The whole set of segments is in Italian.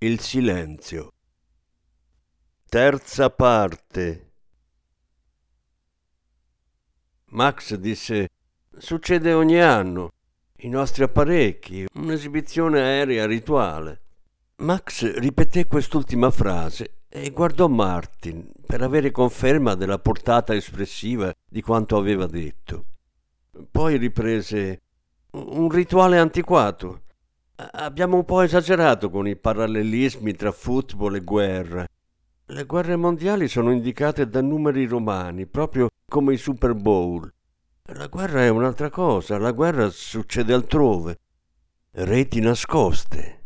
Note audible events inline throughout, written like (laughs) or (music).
il silenzio. Terza parte. Max disse: Succede ogni anno. I nostri apparecchi, un'esibizione aerea rituale. Max ripeté quest'ultima frase e guardò Martin per avere conferma della portata espressiva di quanto aveva detto. Poi riprese: Un rituale antiquato. Abbiamo un po' esagerato con i parallelismi tra football e guerra. Le guerre mondiali sono indicate da numeri romani, proprio come i Super Bowl. La guerra è un'altra cosa, la guerra succede altrove. Reti nascoste,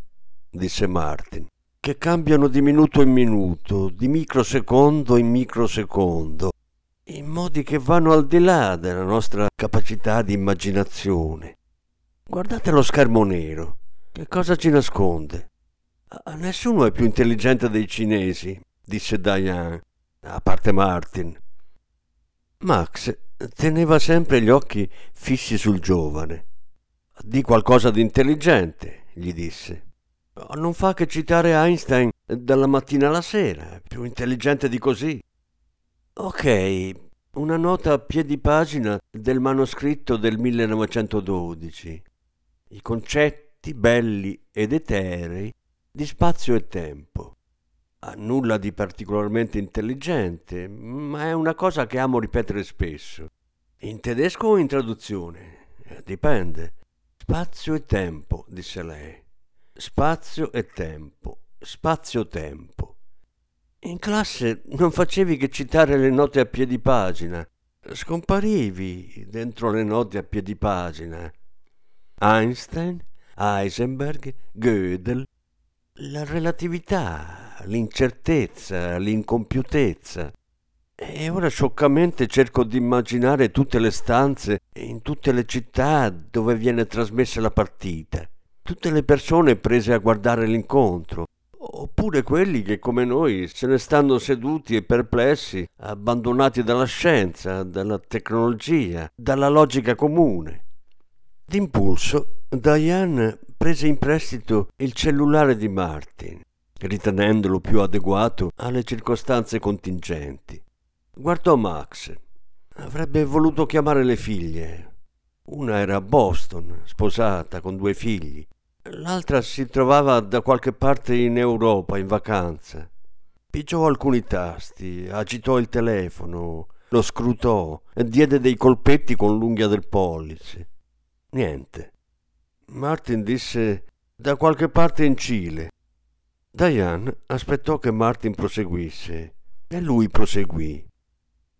disse Martin, che cambiano di minuto in minuto, di microsecondo in microsecondo, in modi che vanno al di là della nostra capacità di immaginazione. Guardate lo schermo nero. Che cosa ci nasconde? Nessuno è più intelligente dei cinesi, disse Diane, a parte Martin. Max teneva sempre gli occhi fissi sul giovane. Di qualcosa di intelligente, gli disse. Non fa che citare Einstein dalla mattina alla sera, più intelligente di così. Ok, una nota a piedi pagina del manoscritto del 1912. I concetti belli ed eterei di spazio e tempo. Ha nulla di particolarmente intelligente, ma è una cosa che amo ripetere spesso. In tedesco o in traduzione? Eh, dipende. Spazio e tempo, disse lei. Spazio e tempo. Spazio-tempo. In classe non facevi che citare le note a piedi pagina. Scomparivi dentro le note a piedi pagina. Einstein Heisenberg, Gödel, la relatività, l'incertezza, l'incompiutezza. E ora scioccamente cerco di immaginare tutte le stanze in tutte le città dove viene trasmessa la partita, tutte le persone prese a guardare l'incontro, oppure quelli che come noi se ne stanno seduti e perplessi, abbandonati dalla scienza, dalla tecnologia, dalla logica comune. D'impulso Diane prese in prestito il cellulare di Martin, ritenendolo più adeguato alle circostanze contingenti. Guardò Max. Avrebbe voluto chiamare le figlie. Una era a Boston, sposata, con due figli. L'altra si trovava da qualche parte in Europa in vacanza. Pigiò alcuni tasti, agitò il telefono, lo scrutò e diede dei colpetti con l'unghia del pollice. Niente. Martin disse da qualche parte in Cile. Diane aspettò che Martin proseguisse e lui proseguì.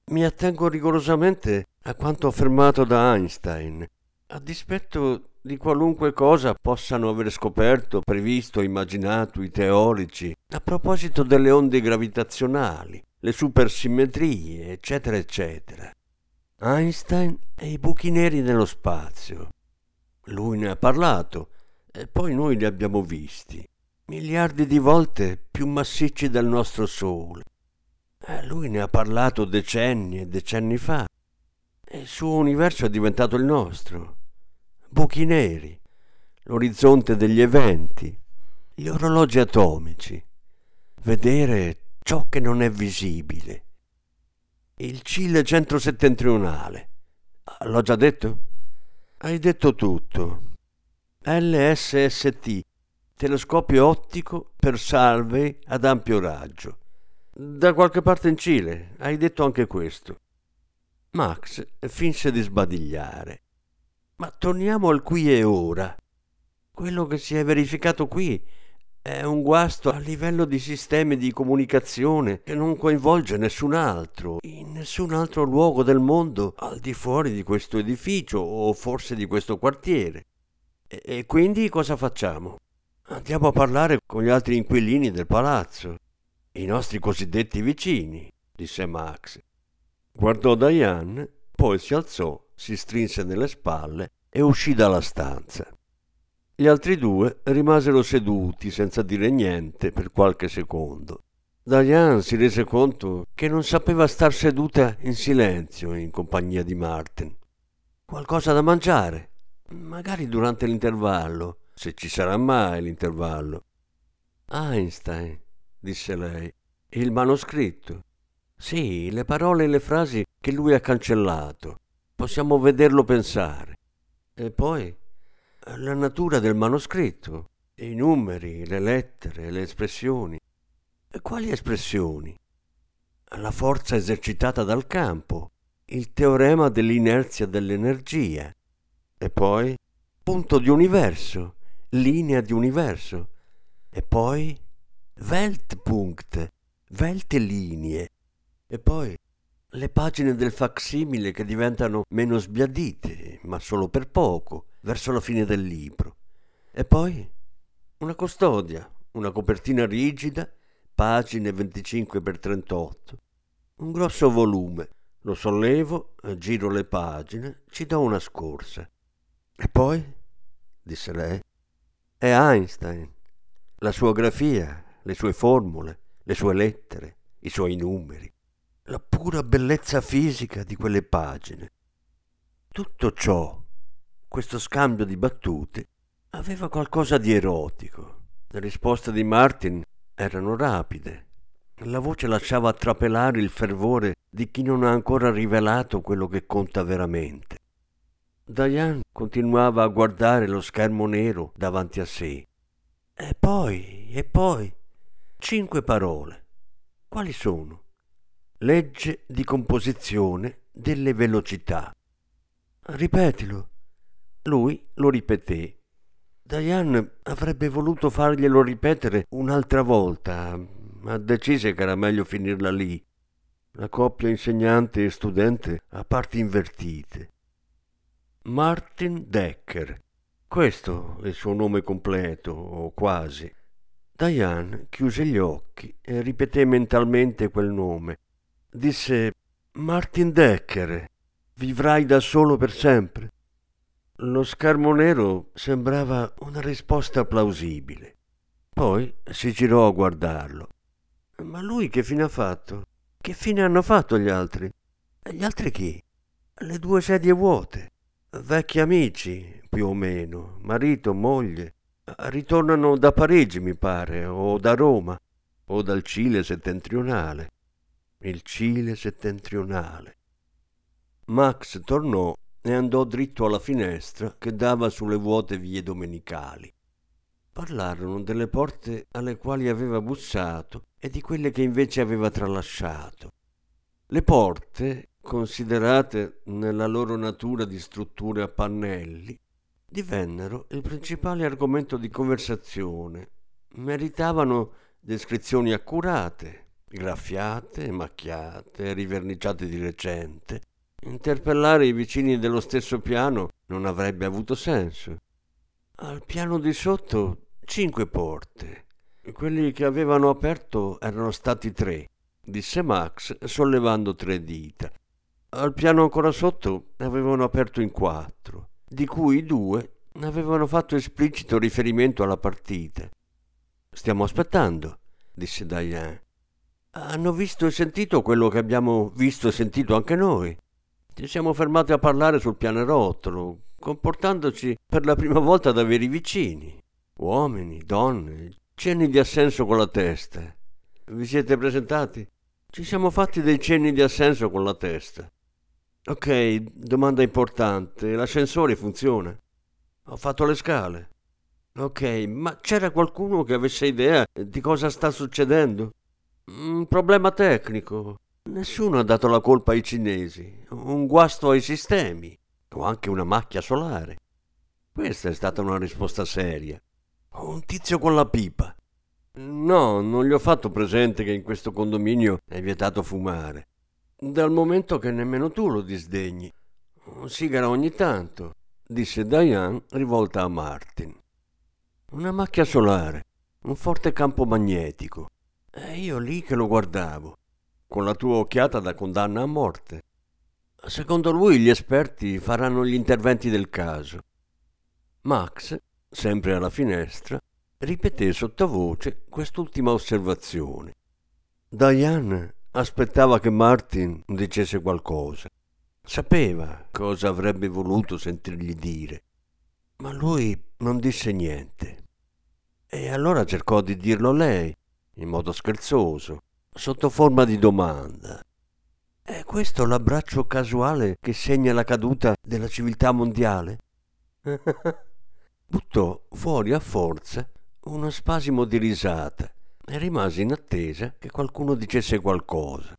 Mi attengo rigorosamente a quanto affermato da Einstein, a dispetto di qualunque cosa possano aver scoperto, previsto, immaginato i teorici a proposito delle onde gravitazionali, le supersimmetrie, eccetera, eccetera. Einstein e i buchi neri nello spazio, lui ne ha parlato e poi noi li abbiamo visti, miliardi di volte più massicci del nostro Sole. E lui ne ha parlato decenni e decenni fa. E il suo universo è diventato il nostro. Buchi neri, l'orizzonte degli eventi, gli orologi atomici, vedere ciò che non è visibile. Il Cile centro-settentrionale. L'ho già detto? Hai detto tutto. LSST, telescopio ottico per salve ad ampio raggio. Da qualche parte in Cile, hai detto anche questo. Max finse di sbadigliare. Ma torniamo al qui e ora. Quello che si è verificato qui è un guasto a livello di sistemi di comunicazione che non coinvolge nessun altro, in nessun altro luogo del mondo al di fuori di questo edificio o forse di questo quartiere. E, e quindi cosa facciamo? Andiamo a parlare con gli altri inquilini del palazzo, i nostri cosiddetti vicini, disse Max. Guardò Diane, poi si alzò, si strinse nelle spalle e uscì dalla stanza. Gli altri due rimasero seduti senza dire niente per qualche secondo. Diane si rese conto che non sapeva star seduta in silenzio in compagnia di Martin. Qualcosa da mangiare, magari durante l'intervallo, se ci sarà mai l'intervallo. Einstein, disse lei, il manoscritto. Sì, le parole e le frasi che lui ha cancellato. Possiamo vederlo pensare. E poi la natura del manoscritto, i numeri, le lettere, le espressioni. Quali espressioni? La forza esercitata dal campo, il teorema dell'inerzia dell'energia. E poi punto di universo, linea di universo. E poi Weltpunkt, Weltlinie. E poi le pagine del facsimile che diventano meno sbiadite, ma solo per poco, verso la fine del libro. E poi una custodia, una copertina rigida pagine 25 x 38. Un grosso volume. Lo sollevo, giro le pagine, ci do una scorsa. E poi, disse lei, è Einstein. La sua grafia, le sue formule, le sue lettere, i suoi numeri, la pura bellezza fisica di quelle pagine. Tutto ciò, questo scambio di battute, aveva qualcosa di erotico. Le risposte di Martin erano rapide. La voce lasciava trapelare il fervore di chi non ha ancora rivelato quello che conta veramente. Diane continuava a guardare lo schermo nero davanti a sé. E poi, e poi, cinque parole. Quali sono? Legge di composizione delle velocità. Ripetilo. Lui lo ripeté Diane avrebbe voluto farglielo ripetere un'altra volta, ma decise che era meglio finirla lì. La coppia insegnante e studente a parti invertite. Martin Decker. Questo è il suo nome completo, o quasi. Diane chiuse gli occhi e ripeté mentalmente quel nome. Disse Martin Decker, vivrai da solo per sempre. Lo schermo nero sembrava una risposta plausibile. Poi si girò a guardarlo. Ma lui che fine ha fatto? Che fine hanno fatto gli altri? Gli altri chi? Le due sedie vuote. Vecchi amici, più o meno, marito, moglie. Ritornano da Parigi, mi pare, o da Roma, o dal Cile settentrionale. Il Cile settentrionale. Max tornò e andò dritto alla finestra che dava sulle vuote vie domenicali. Parlarono delle porte alle quali aveva bussato e di quelle che invece aveva tralasciato. Le porte, considerate nella loro natura di strutture a pannelli, divennero il principale argomento di conversazione. Meritavano descrizioni accurate, graffiate, macchiate, riverniciate di recente, Interpellare i vicini dello stesso piano non avrebbe avuto senso. Al piano di sotto cinque porte. Quelli che avevano aperto erano stati tre, disse Max sollevando tre dita. Al piano ancora sotto avevano aperto in quattro, di cui due avevano fatto esplicito riferimento alla partita. Stiamo aspettando, disse Diane. Hanno visto e sentito quello che abbiamo visto e sentito anche noi. Ci siamo fermati a parlare sul pianerottolo, comportandoci per la prima volta da veri vicini. Uomini, donne, cenni di assenso con la testa. Vi siete presentati? Ci siamo fatti dei cenni di assenso con la testa. Ok, domanda importante. L'ascensore funziona? Ho fatto le scale. Ok, ma c'era qualcuno che avesse idea di cosa sta succedendo? Un problema tecnico. Nessuno ha dato la colpa ai cinesi, un guasto ai sistemi o anche una macchia solare. Questa è stata una risposta seria. Un tizio con la pipa. No, non gli ho fatto presente che in questo condominio è vietato fumare. Dal momento che nemmeno tu lo disdegni. Un sigaro ogni tanto, disse Diane rivolta a Martin. Una macchia solare, un forte campo magnetico. E io lì che lo guardavo, con la tua occhiata da condanna a morte. Secondo lui gli esperti faranno gli interventi del caso. Max, sempre alla finestra, ripeté sottovoce quest'ultima osservazione. Diane aspettava che Martin dicesse qualcosa. Sapeva cosa avrebbe voluto sentirgli dire, ma lui non disse niente. E allora cercò di dirlo lei, in modo scherzoso, sotto forma di domanda. È questo l'abbraccio casuale che segna la caduta della civiltà mondiale? (laughs) Buttò fuori a forza uno spasimo di risata e rimase in attesa che qualcuno dicesse qualcosa.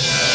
Yeah.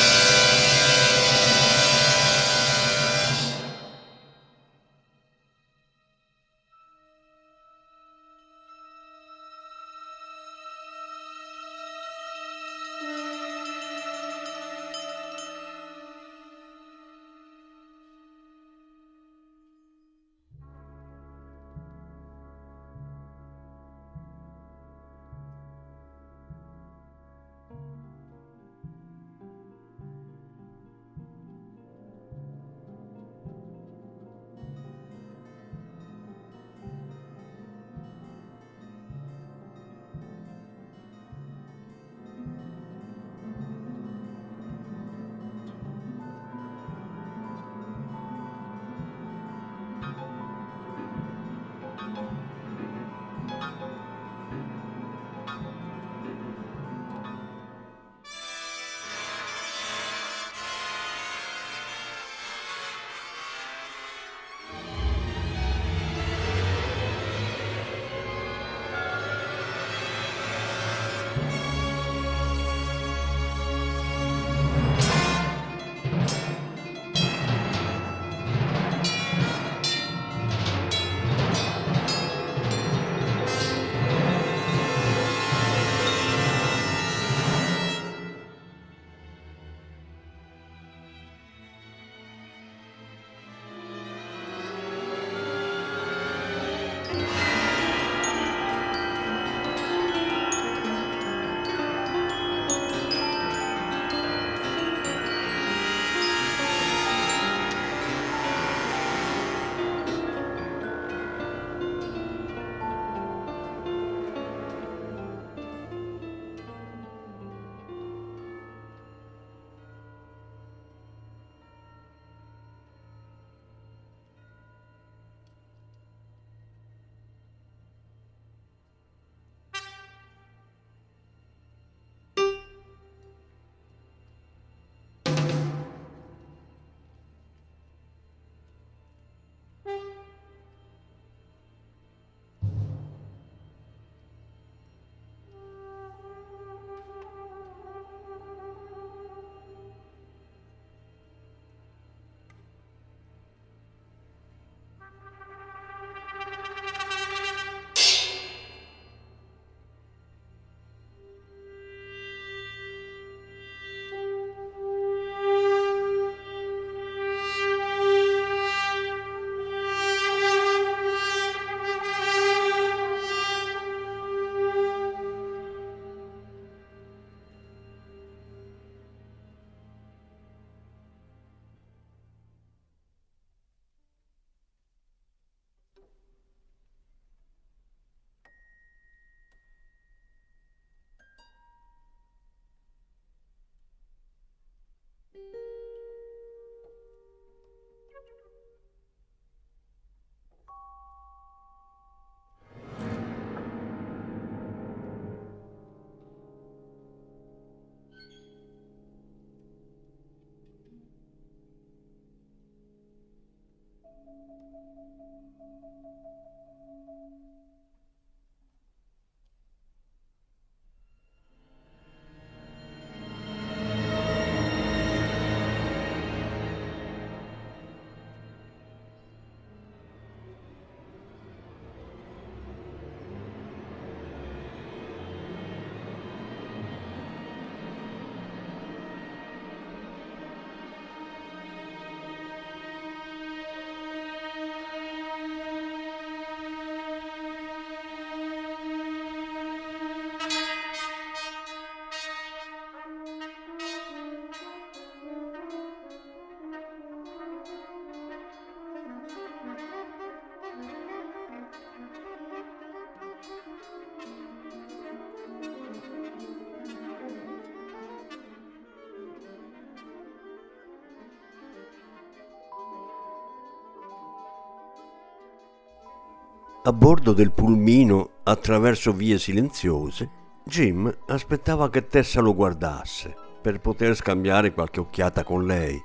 A bordo del pulmino, attraverso vie silenziose, Jim aspettava che Tessa lo guardasse per poter scambiare qualche occhiata con lei.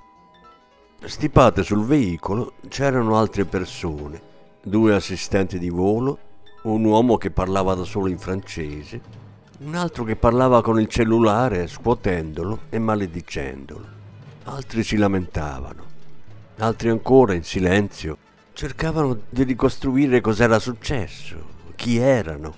Stipate sul veicolo c'erano altre persone, due assistenti di volo, un uomo che parlava da solo in francese, un altro che parlava con il cellulare scuotendolo e maledicendolo. Altri si lamentavano, altri ancora in silenzio cercavano di ricostruire cos'era successo, chi erano.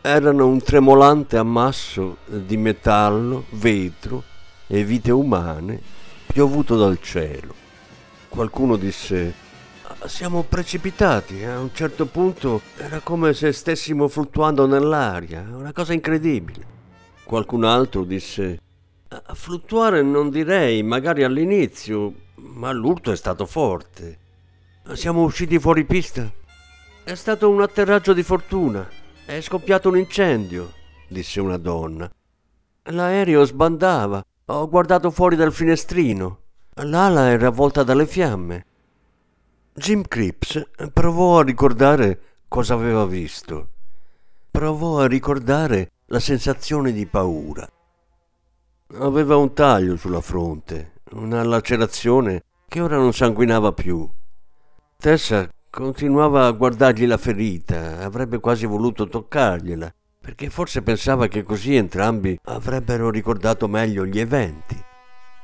Erano un tremolante ammasso di metallo, vetro e vite umane piovuto dal cielo. Qualcuno disse siamo precipitati, a un certo punto era come se stessimo fluttuando nell'aria, una cosa incredibile. Qualcun altro disse a fluttuare non direi, magari all'inizio, ma l'urto è stato forte. Siamo usciti fuori pista. È stato un atterraggio di fortuna. È scoppiato un incendio, disse una donna. L'aereo sbandava. Ho guardato fuori dal finestrino. L'ala era avvolta dalle fiamme. Jim Cripps provò a ricordare cosa aveva visto. Provò a ricordare la sensazione di paura. Aveva un taglio sulla fronte, una lacerazione che ora non sanguinava più. Tessa continuava a guardargli la ferita, avrebbe quasi voluto toccargliela, perché forse pensava che così entrambi avrebbero ricordato meglio gli eventi.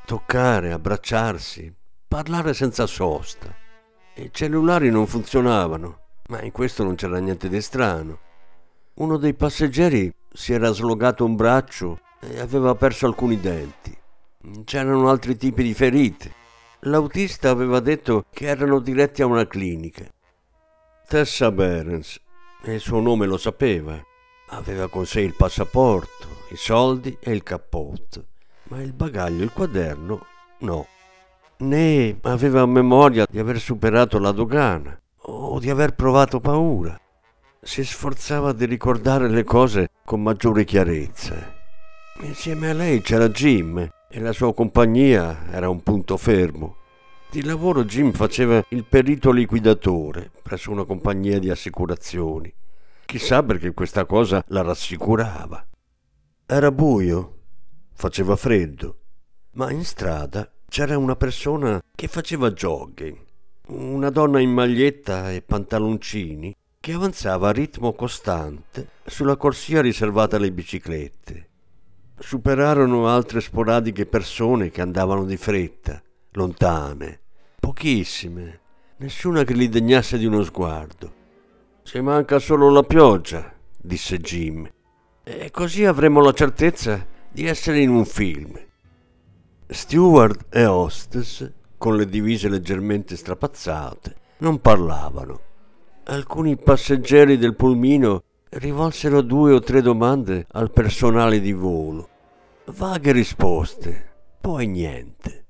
Toccare, abbracciarsi, parlare senza sosta. I cellulari non funzionavano, ma in questo non c'era niente di strano. Uno dei passeggeri si era slogato un braccio e aveva perso alcuni denti. C'erano altri tipi di ferite. L'autista aveva detto che erano diretti a una clinica. Tessa Berens, il suo nome lo sapeva, aveva con sé il passaporto, i soldi e il cappotto, ma il bagaglio e il quaderno no. Né aveva memoria di aver superato la dogana o di aver provato paura. Si sforzava di ricordare le cose con maggiore chiarezza. Insieme a lei c'era Jim e la sua compagnia era un punto fermo. Di lavoro Jim faceva il perito liquidatore presso una compagnia di assicurazioni. Chissà perché questa cosa la rassicurava. Era buio, faceva freddo, ma in strada c'era una persona che faceva jogging, una donna in maglietta e pantaloncini che avanzava a ritmo costante sulla corsia riservata alle biciclette superarono altre sporadiche persone che andavano di fretta, lontane, pochissime, nessuna che li degnasse di uno sguardo. Ci manca solo la pioggia, disse Jim, e così avremo la certezza di essere in un film. Steward e hostess, con le divise leggermente strapazzate, non parlavano. Alcuni passeggeri del pulmino rivolsero due o tre domande al personale di volo. Vaghe risposte, poi niente.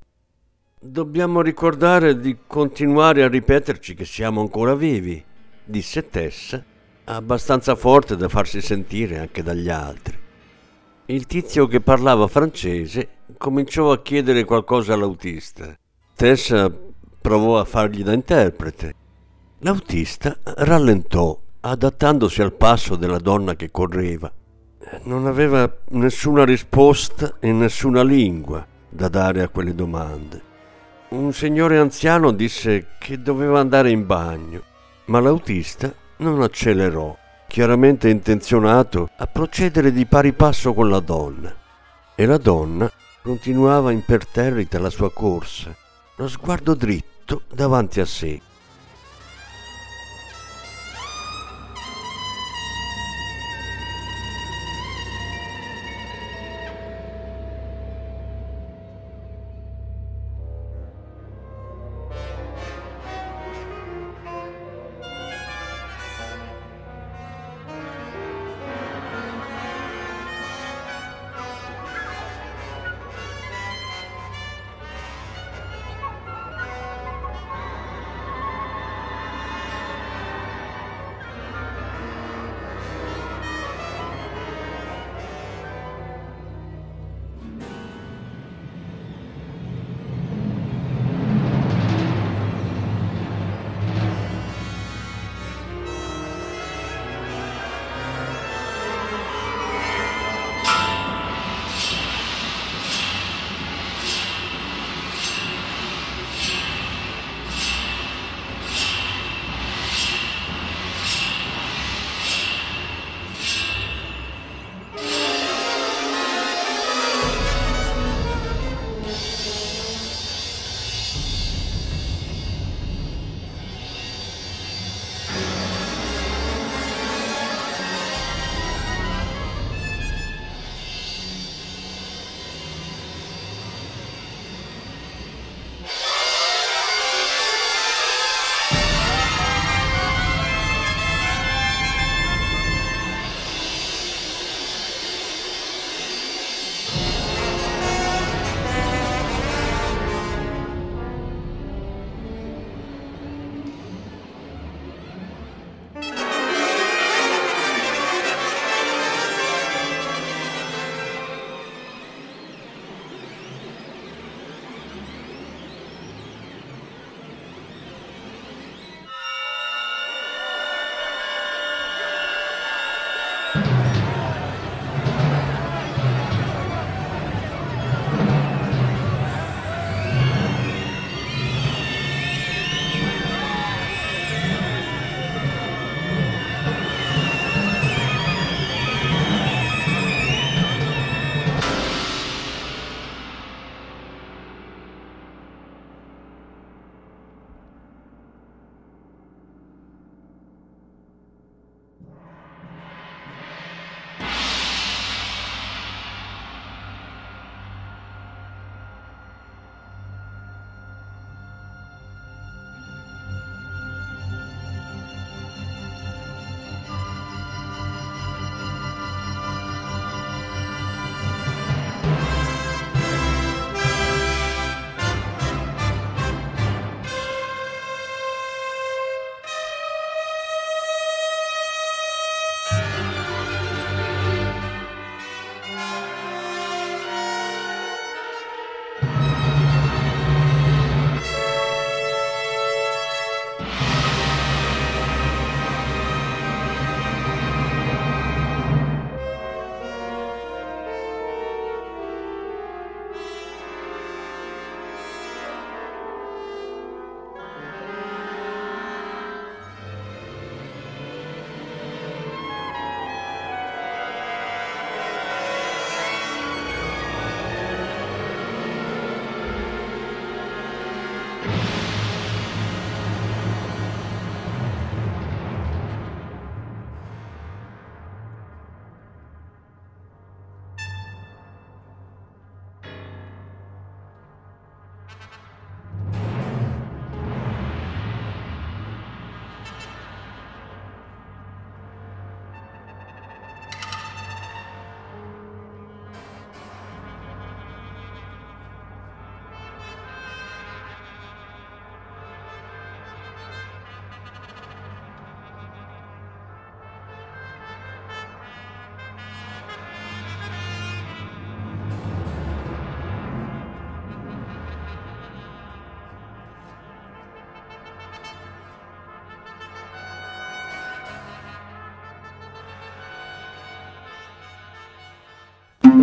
Dobbiamo ricordare di continuare a ripeterci che siamo ancora vivi, disse Tessa, abbastanza forte da farsi sentire anche dagli altri. Il tizio che parlava francese cominciò a chiedere qualcosa all'autista. Tessa provò a fargli da interprete. L'autista rallentò adattandosi al passo della donna che correva. Non aveva nessuna risposta in nessuna lingua da dare a quelle domande. Un signore anziano disse che doveva andare in bagno, ma l'autista non accelerò, chiaramente intenzionato a procedere di pari passo con la donna. E la donna continuava imperterrita la sua corsa, lo sguardo dritto davanti a sé.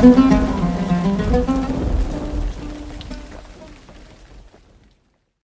Thank you.